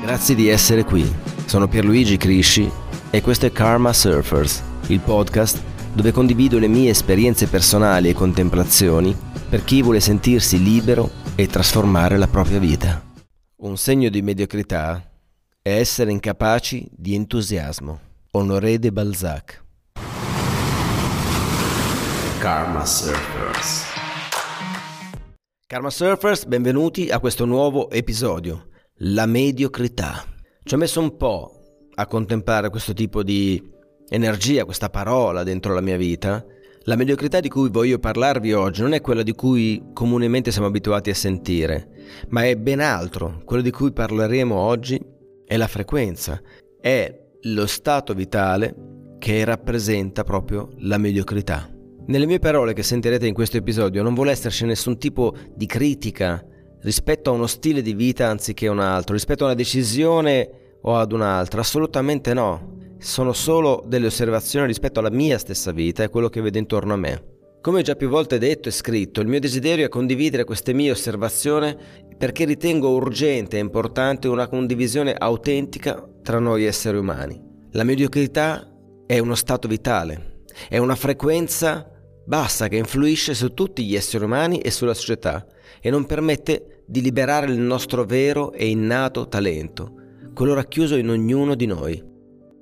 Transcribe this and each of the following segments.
Grazie di essere qui. Sono Pierluigi Crisci e questo è Karma Surfers, il podcast dove condivido le mie esperienze personali e contemplazioni per chi vuole sentirsi libero e trasformare la propria vita. Un segno di mediocrità è essere incapaci di entusiasmo. Honoré de Balzac. Karma Surfers. Karma Surfers, benvenuti a questo nuovo episodio, la mediocrità. Ci ho messo un po' a contemplare questo tipo di energia, questa parola dentro la mia vita. La mediocrità di cui voglio parlarvi oggi non è quella di cui comunemente siamo abituati a sentire, ma è ben altro. Quello di cui parleremo oggi è la frequenza, è lo stato vitale che rappresenta proprio la mediocrità. Nelle mie parole che sentirete in questo episodio non vuole esserci nessun tipo di critica rispetto a uno stile di vita anziché un altro, rispetto a una decisione o ad un'altra, assolutamente no. Sono solo delle osservazioni rispetto alla mia stessa vita e quello che vedo intorno a me. Come ho già più volte detto e scritto, il mio desiderio è condividere queste mie osservazioni perché ritengo urgente e importante una condivisione autentica tra noi esseri umani. La mediocrità è uno stato vitale, è una frequenza bassa che influisce su tutti gli esseri umani e sulla società e non permette di liberare il nostro vero e innato talento, quello racchiuso in ognuno di noi.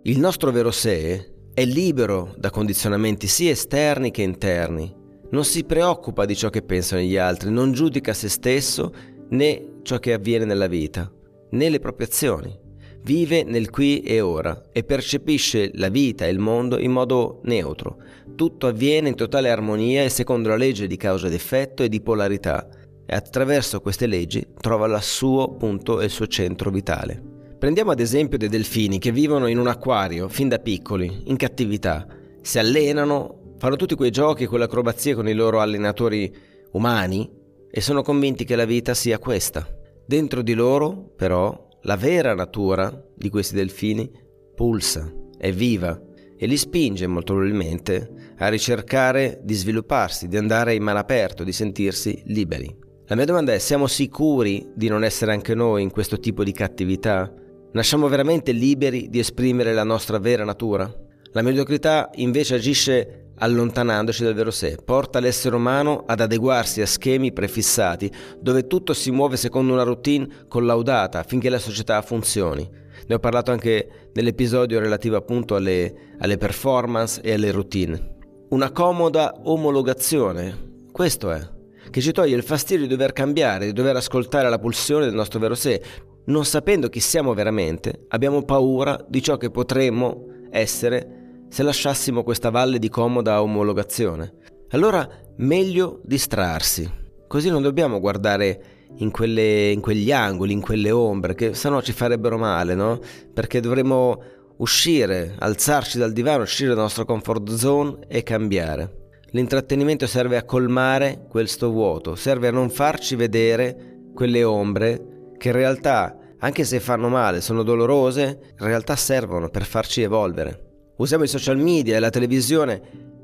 Il nostro vero sé è libero da condizionamenti sia esterni che interni, non si preoccupa di ciò che pensano gli altri, non giudica se stesso né ciò che avviene nella vita, né le proprie azioni. Vive nel qui e ora e percepisce la vita e il mondo in modo neutro, tutto avviene in totale armonia e secondo la legge di causa ed effetto e di polarità e attraverso queste leggi trova il suo punto e il suo centro vitale. Prendiamo ad esempio dei delfini che vivono in un acquario fin da piccoli, in cattività, si allenano, fanno tutti quei giochi e quelle acrobazie con i loro allenatori umani e sono convinti che la vita sia questa. Dentro di loro, però, la vera natura di questi delfini pulsa, è viva e li spinge molto probabilmente a ricercare di svilupparsi, di andare in mano aperto, di sentirsi liberi. La mia domanda è, siamo sicuri di non essere anche noi in questo tipo di cattività? Nasciamo veramente liberi di esprimere la nostra vera natura? La mediocrità invece agisce allontanandoci dal vero sé, porta l'essere umano ad adeguarsi a schemi prefissati dove tutto si muove secondo una routine collaudata affinché la società funzioni. Ne ho parlato anche nell'episodio relativo appunto alle, alle performance e alle routine. Una comoda omologazione, questo è, che ci toglie il fastidio di dover cambiare, di dover ascoltare la pulsione del nostro vero sé. Non sapendo chi siamo veramente, abbiamo paura di ciò che potremmo essere se lasciassimo questa valle di comoda omologazione. Allora meglio distrarsi, così non dobbiamo guardare in, quelle, in quegli angoli, in quelle ombre, che sennò ci farebbero male, no? Perché dovremmo uscire, alzarci dal divano, uscire dalla nostra comfort zone e cambiare. L'intrattenimento serve a colmare questo vuoto, serve a non farci vedere quelle ombre che in realtà, anche se fanno male, sono dolorose, in realtà servono per farci evolvere. Usiamo i social media e la televisione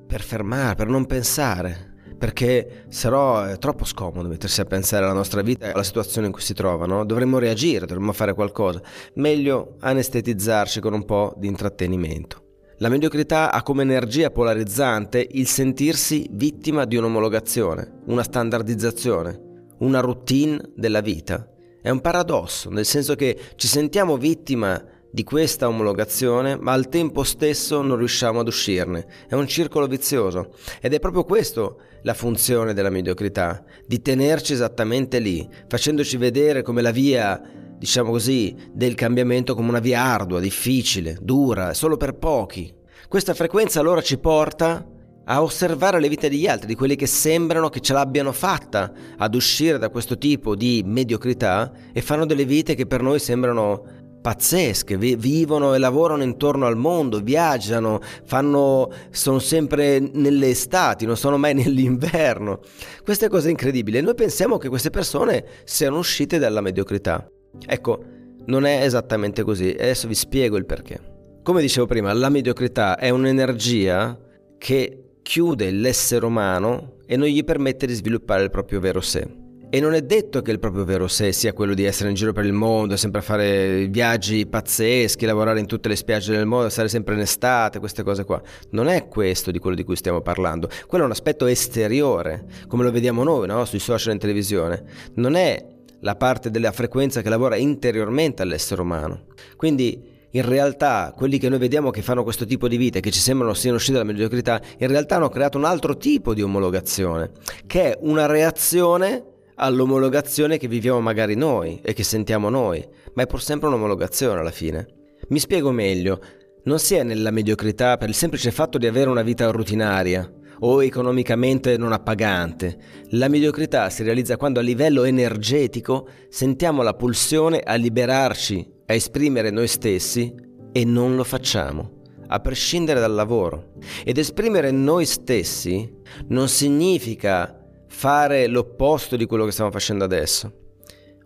per fermare, per non pensare, perché sennò è troppo scomodo mettersi a pensare alla nostra vita e alla situazione in cui si trova, no? Dovremmo reagire, dovremmo fare qualcosa. Meglio anestetizzarci con un po' di intrattenimento. La mediocrità ha come energia polarizzante il sentirsi vittima di un'omologazione, una standardizzazione, una routine della vita. È un paradosso, nel senso che ci sentiamo vittima di questa omologazione, ma al tempo stesso non riusciamo ad uscirne. È un circolo vizioso ed è proprio questo la funzione della mediocrità, di tenerci esattamente lì, facendoci vedere come la via, diciamo così, del cambiamento come una via ardua, difficile, dura, solo per pochi. Questa frequenza allora ci porta a osservare le vite degli altri, di quelli che sembrano che ce l'abbiano fatta ad uscire da questo tipo di mediocrità e fanno delle vite che per noi sembrano pazzesche, vivono e lavorano intorno al mondo, viaggiano, fanno, sono sempre nelle estati, non sono mai nell'inverno. Queste cose incredibili. Noi pensiamo che queste persone siano uscite dalla mediocrità. Ecco, non è esattamente così. Adesso vi spiego il perché. Come dicevo prima, la mediocrità è un'energia che chiude l'essere umano e non gli permette di sviluppare il proprio vero sé. E non è detto che il proprio vero sé sia quello di essere in giro per il mondo, sempre fare viaggi pazzeschi, lavorare in tutte le spiagge del mondo, stare sempre in estate, queste cose qua. Non è questo di quello di cui stiamo parlando. Quello è un aspetto esteriore, come lo vediamo noi, no? Sui social e in televisione. Non è la parte della frequenza che lavora interiormente all'essere umano. Quindi in realtà quelli che noi vediamo che fanno questo tipo di vita e che ci sembrano siano usciti dalla mediocrità, in realtà hanno creato un altro tipo di omologazione, che è una reazione all'omologazione che viviamo magari noi e che sentiamo noi, ma è pur sempre un'omologazione alla fine. Mi spiego meglio, non si è nella mediocrità per il semplice fatto di avere una vita rutinaria o economicamente non appagante. La mediocrità si realizza quando a livello energetico sentiamo la pulsione a liberarci, a esprimere noi stessi e non lo facciamo a prescindere dal lavoro. Ed esprimere noi stessi non significa fare l'opposto di quello che stiamo facendo adesso.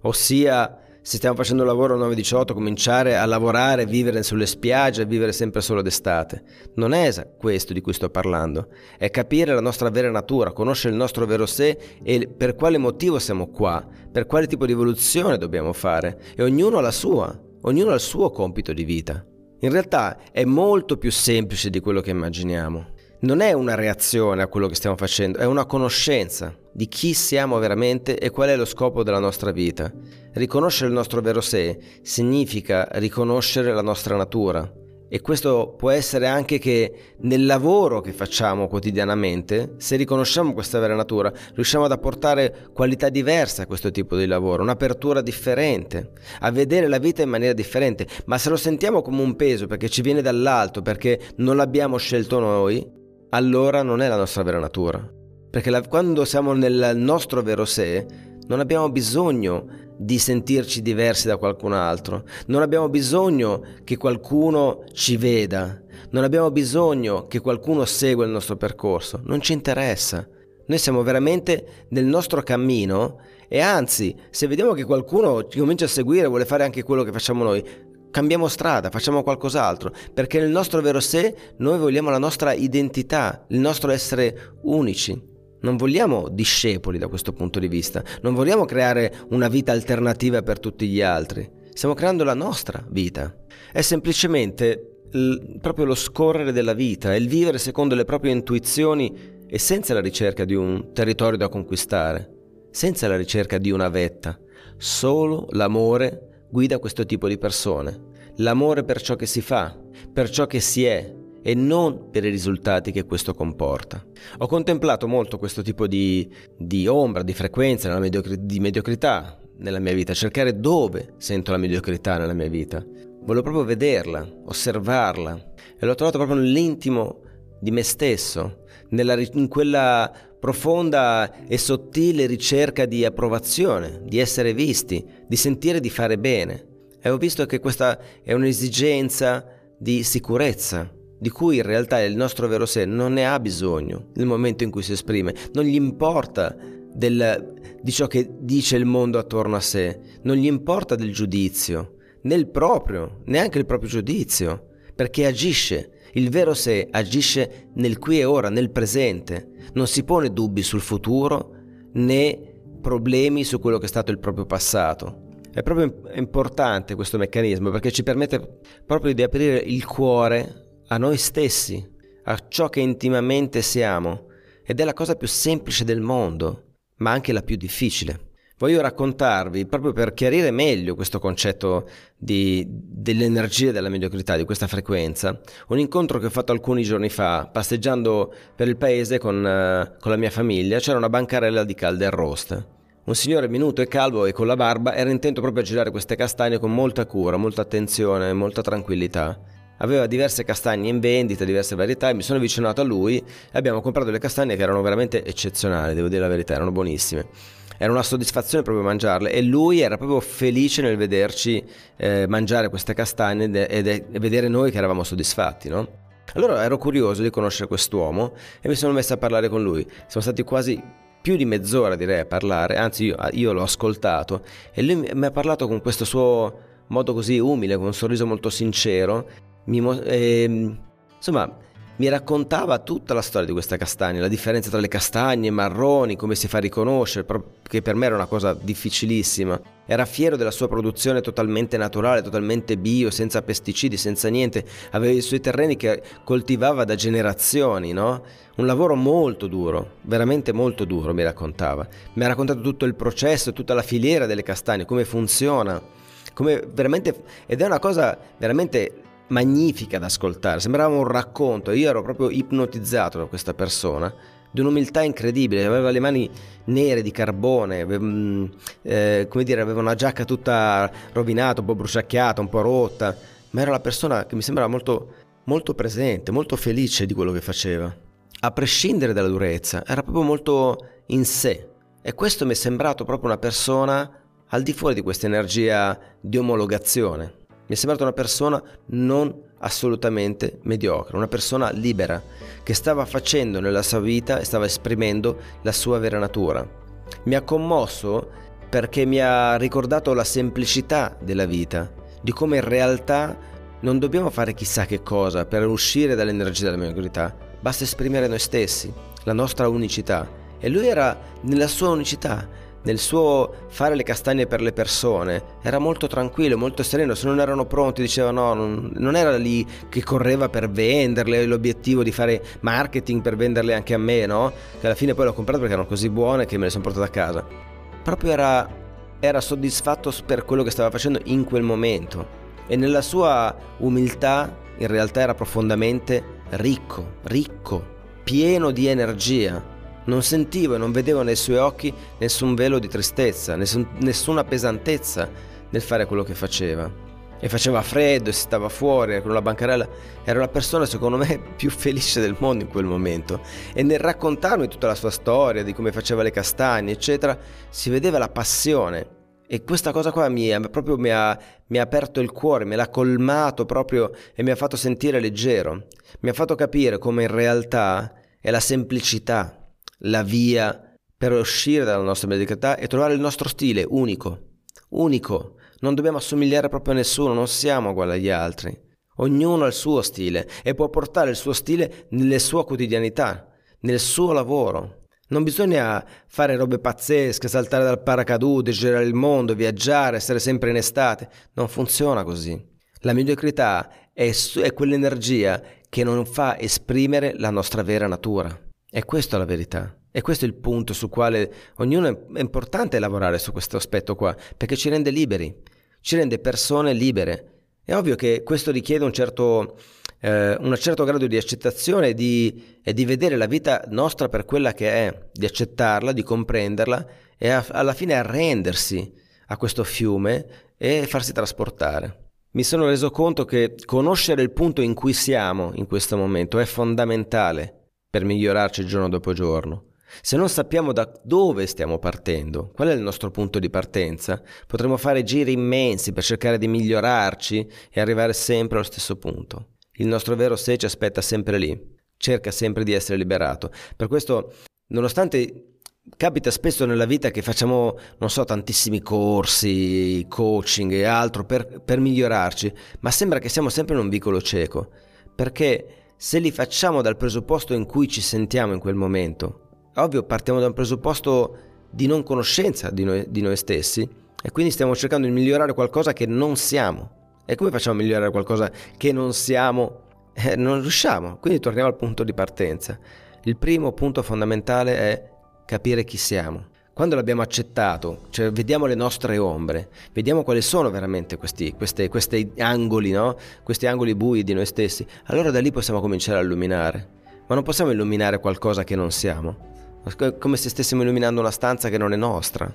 Ossia, se stiamo facendo un lavoro 9-18, cominciare a lavorare, vivere sulle spiagge, vivere sempre solo d'estate. Non è questo di cui sto parlando, è capire la nostra vera natura, conoscere il nostro vero sé e per quale motivo siamo qua, per quale tipo di evoluzione dobbiamo fare. E ognuno ha la sua, ognuno ha il suo compito di vita. In realtà è molto più semplice di quello che immaginiamo non è una reazione a quello che stiamo facendo, è una conoscenza di chi siamo veramente e qual è lo scopo della nostra vita. Riconoscere il nostro vero sé significa riconoscere la nostra natura. E questo può essere anche che nel lavoro che facciamo quotidianamente, se riconosciamo questa vera natura, riusciamo ad apportare qualità diverse a questo tipo di lavoro, un'apertura differente, a vedere la vita in maniera differente. Ma se lo sentiamo come un peso perché ci viene dall'alto, perché non l'abbiamo scelto noi, allora non è la nostra vera natura. Perché la, quando siamo nel nostro vero sé, non abbiamo bisogno di sentirci diversi da qualcun altro, non abbiamo bisogno che qualcuno ci veda, non abbiamo bisogno che qualcuno segua il nostro percorso, non ci interessa. Noi siamo veramente nel nostro cammino e anzi, se vediamo che qualcuno ci comincia a seguire, vuole fare anche quello che facciamo noi, cambiamo strada, facciamo qualcos'altro, perché nel nostro vero sé noi vogliamo la nostra identità, il nostro essere unici. Non vogliamo discepoli da questo punto di vista, non vogliamo creare una vita alternativa per tutti gli altri, stiamo creando la nostra vita. È semplicemente l- proprio lo scorrere della vita, è il vivere secondo le proprie intuizioni e senza la ricerca di un territorio da conquistare, senza la ricerca di una vetta, solo l'amore guida questo tipo di persone. L'amore per ciò che si fa, per ciò che si è e non per i risultati che questo comporta. Ho contemplato molto questo tipo di, di ombra, di frequenza, mediocri- di mediocrità nella mia vita, cercare dove sento la mediocrità nella mia vita. Volevo proprio vederla, osservarla e l'ho trovato proprio nell'intimo di me stesso, nella, in quella profonda e sottile ricerca di approvazione, di essere visti, di sentire di fare bene. E ho visto che questa è un'esigenza di sicurezza, di cui in realtà il nostro vero sé non ne ha bisogno nel momento in cui si esprime, non gli importa del, di ciò che dice il mondo attorno a sé, non gli importa del giudizio, nel proprio, neanche il proprio giudizio, perché agisce il vero sé agisce nel qui e ora, nel presente, non si pone dubbi sul futuro né problemi su quello che è stato il proprio passato. È proprio importante questo meccanismo perché ci permette proprio di aprire il cuore a noi stessi, a ciò che intimamente siamo ed è la cosa più semplice del mondo, ma anche la più difficile. Voglio raccontarvi, proprio per chiarire meglio questo concetto di, dell'energia della mediocrità, di questa frequenza, un incontro che ho fatto alcuni giorni fa, passeggiando per il paese con, uh, con la mia famiglia, c'era una bancarella di Calder Roast. Un signore minuto e calvo e con la barba era intento proprio a girare queste castagne con molta cura, molta attenzione, molta tranquillità. Aveva diverse castagne in vendita, diverse varietà e mi sono avvicinato a lui e abbiamo comprato le castagne che erano veramente eccezionali, devo dire la verità, erano buonissime era una soddisfazione proprio mangiarle e lui era proprio felice nel vederci eh, mangiare queste castagne e vedere noi che eravamo soddisfatti, no? Allora ero curioso di conoscere quest'uomo e mi sono messo a parlare con lui. Siamo stati quasi più di mezz'ora direi a parlare, anzi io, io l'ho ascoltato e lui mi ha parlato con questo suo modo così umile, con un sorriso molto sincero. Mi, eh, insomma, mi raccontava tutta la storia di questa castagna, la differenza tra le castagne, marroni, come si fa a riconoscere, che per me era una cosa difficilissima. Era fiero della sua produzione totalmente naturale, totalmente bio, senza pesticidi, senza niente. Aveva i suoi terreni che coltivava da generazioni, no? Un lavoro molto duro, veramente molto duro, mi raccontava. Mi ha raccontato tutto il processo, tutta la filiera delle castagne, come funziona. Come veramente, ed è una cosa veramente magnifica da ascoltare, sembrava un racconto, io ero proprio ipnotizzato da questa persona, di un'umiltà incredibile, aveva le mani nere di carbone, mm, eh, come dire, aveva una giacca tutta rovinata, un po' bruciacchiata, un po' rotta, ma era la persona che mi sembrava molto, molto presente, molto felice di quello che faceva, a prescindere dalla durezza, era proprio molto in sé. E questo mi è sembrato proprio una persona al di fuori di questa energia di omologazione. Mi è sembrata una persona non assolutamente mediocre, una persona libera, che stava facendo nella sua vita e stava esprimendo la sua vera natura. Mi ha commosso perché mi ha ricordato la semplicità della vita, di come in realtà non dobbiamo fare chissà che cosa per uscire dall'energia della mediocrità, basta esprimere noi stessi, la nostra unicità. E lui era nella sua unicità, nel suo fare le castagne per le persone era molto tranquillo, molto sereno, se non erano pronti diceva no, non, non era lì che correva per venderle, l'obiettivo di fare marketing per venderle anche a me, no? Che alla fine poi l'ho comprato perché erano così buone che me le sono portate a casa. Proprio era, era soddisfatto per quello che stava facendo in quel momento e nella sua umiltà in realtà era profondamente ricco, ricco, pieno di energia non sentivo e non vedevo nei suoi occhi nessun velo di tristezza, nessun, nessuna pesantezza nel fare quello che faceva. E faceva freddo si stava fuori con la bancarella. Era la persona, secondo me, più felice del mondo in quel momento. E nel raccontarmi tutta la sua storia, di come faceva le castagne, eccetera, si vedeva la passione. E questa cosa qua mi, proprio mi ha, mi ha aperto il cuore, me l'ha colmato proprio e mi ha fatto sentire leggero. Mi ha fatto capire come in realtà è la semplicità la via per uscire dalla nostra mediocrità e trovare il nostro stile unico. Unico. Non dobbiamo assomigliare proprio a nessuno, non siamo uguali agli altri. Ognuno ha il suo stile e può portare il suo stile nelle sue quotidianità, nel suo lavoro. Non bisogna fare robe pazzesche, saltare dal paracadute, girare il mondo, viaggiare, essere sempre in estate. Non funziona così. La mediocrità è, è quell'energia che non fa esprimere la nostra vera natura. E questa è la verità. E questo è il punto su quale ognuno è importante lavorare su questo aspetto qua, perché ci rende liberi, ci rende persone libere. È ovvio che questo richiede un certo, eh, un certo grado di accettazione di, e di, vedere la vita nostra per quella che è, di accettarla, di comprenderla e a, alla fine arrendersi a questo fiume e farsi trasportare. Mi sono reso conto che conoscere il punto in cui siamo in questo momento è fondamentale per migliorarci giorno dopo giorno. Se non sappiamo da dove stiamo partendo, qual è il nostro punto di partenza, potremo fare giri immensi per cercare di migliorarci e arrivare sempre allo stesso punto. Il nostro vero sé ci aspetta sempre lì, cerca sempre di essere liberato. Per questo, nonostante capita spesso nella vita che facciamo, non so, tantissimi corsi, coaching e altro per, per migliorarci, ma sembra che siamo sempre in un vicolo cieco, perché se li facciamo dal presupposto in cui ci sentiamo in quel momento. Ovvio, partiamo da un presupposto di non conoscenza di noi, di noi stessi e quindi stiamo cercando di migliorare qualcosa che non siamo. E come facciamo a migliorare qualcosa che non siamo? Eh, non riusciamo, quindi torniamo al punto di partenza. Il primo punto fondamentale è capire chi siamo. Quando l'abbiamo accettato, cioè vediamo le nostre ombre, vediamo quali sono veramente questi, queste, questi angoli, no? questi angoli bui di noi stessi, allora da lì possiamo cominciare a illuminare. Ma non possiamo illuminare qualcosa che non siamo. È come se stessimo illuminando una stanza che non è nostra.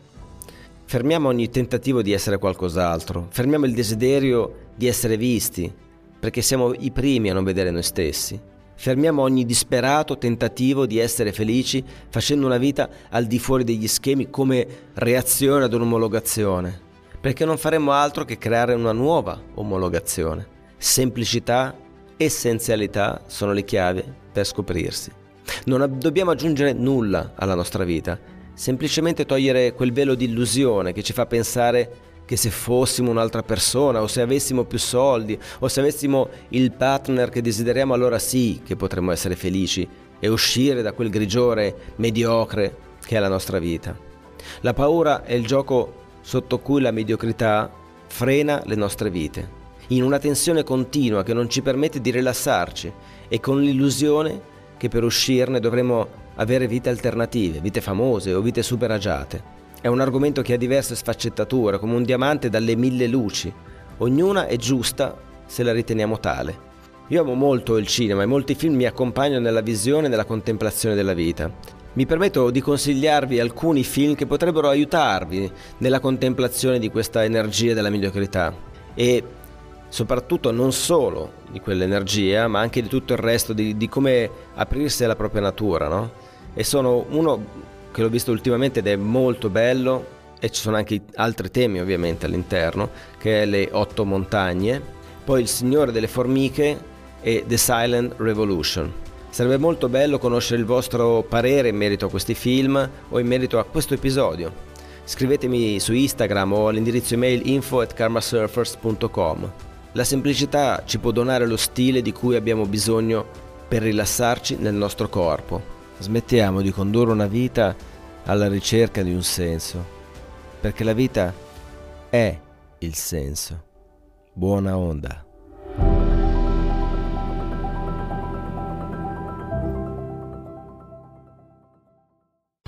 Fermiamo ogni tentativo di essere qualcos'altro, fermiamo il desiderio di essere visti, perché siamo i primi a non vedere noi stessi. Fermiamo ogni disperato tentativo di essere felici facendo una vita al di fuori degli schemi come reazione ad un'omologazione, perché non faremo altro che creare una nuova omologazione. Semplicità, essenzialità sono le chiavi per scoprirsi. Non dobbiamo aggiungere nulla alla nostra vita, semplicemente togliere quel velo di illusione che ci fa pensare che se fossimo un'altra persona o se avessimo più soldi o se avessimo il partner che desideriamo allora sì che potremmo essere felici e uscire da quel grigiore mediocre che è la nostra vita. La paura è il gioco sotto cui la mediocrità frena le nostre vite, in una tensione continua che non ci permette di rilassarci e con l'illusione che per uscirne dovremo avere vite alternative, vite famose o vite super agiate. È un argomento che ha diverse sfaccettature, come un diamante dalle mille luci. Ognuna è giusta se la riteniamo tale. Io amo molto il cinema e molti film mi accompagnano nella visione e nella contemplazione della vita. Mi permetto di consigliarvi alcuni film che potrebbero aiutarvi nella contemplazione di questa energia della mediocrità e soprattutto non solo di quell'energia, ma anche di tutto il resto, di, di come aprirsi alla propria natura, no? E sono uno che l'ho visto ultimamente ed è molto bello e ci sono anche altri temi ovviamente all'interno, che è le otto montagne, poi il Signore delle Formiche e The Silent Revolution. Sarebbe molto bello conoscere il vostro parere in merito a questi film o in merito a questo episodio. Scrivetemi su Instagram o all'indirizzo email info at karmasurfers.com. La semplicità ci può donare lo stile di cui abbiamo bisogno per rilassarci nel nostro corpo. Smettiamo di condurre una vita alla ricerca di un senso, perché la vita è il senso. Buona onda.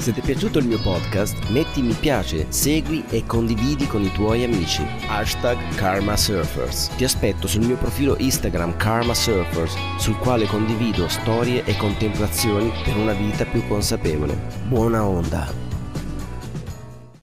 Se ti è piaciuto il mio podcast, metti mi piace, segui e condividi con i tuoi amici. Hashtag Karma Surfers. Ti aspetto sul mio profilo Instagram Karma Surfers, sul quale condivido storie e contemplazioni per una vita più consapevole. Buona onda!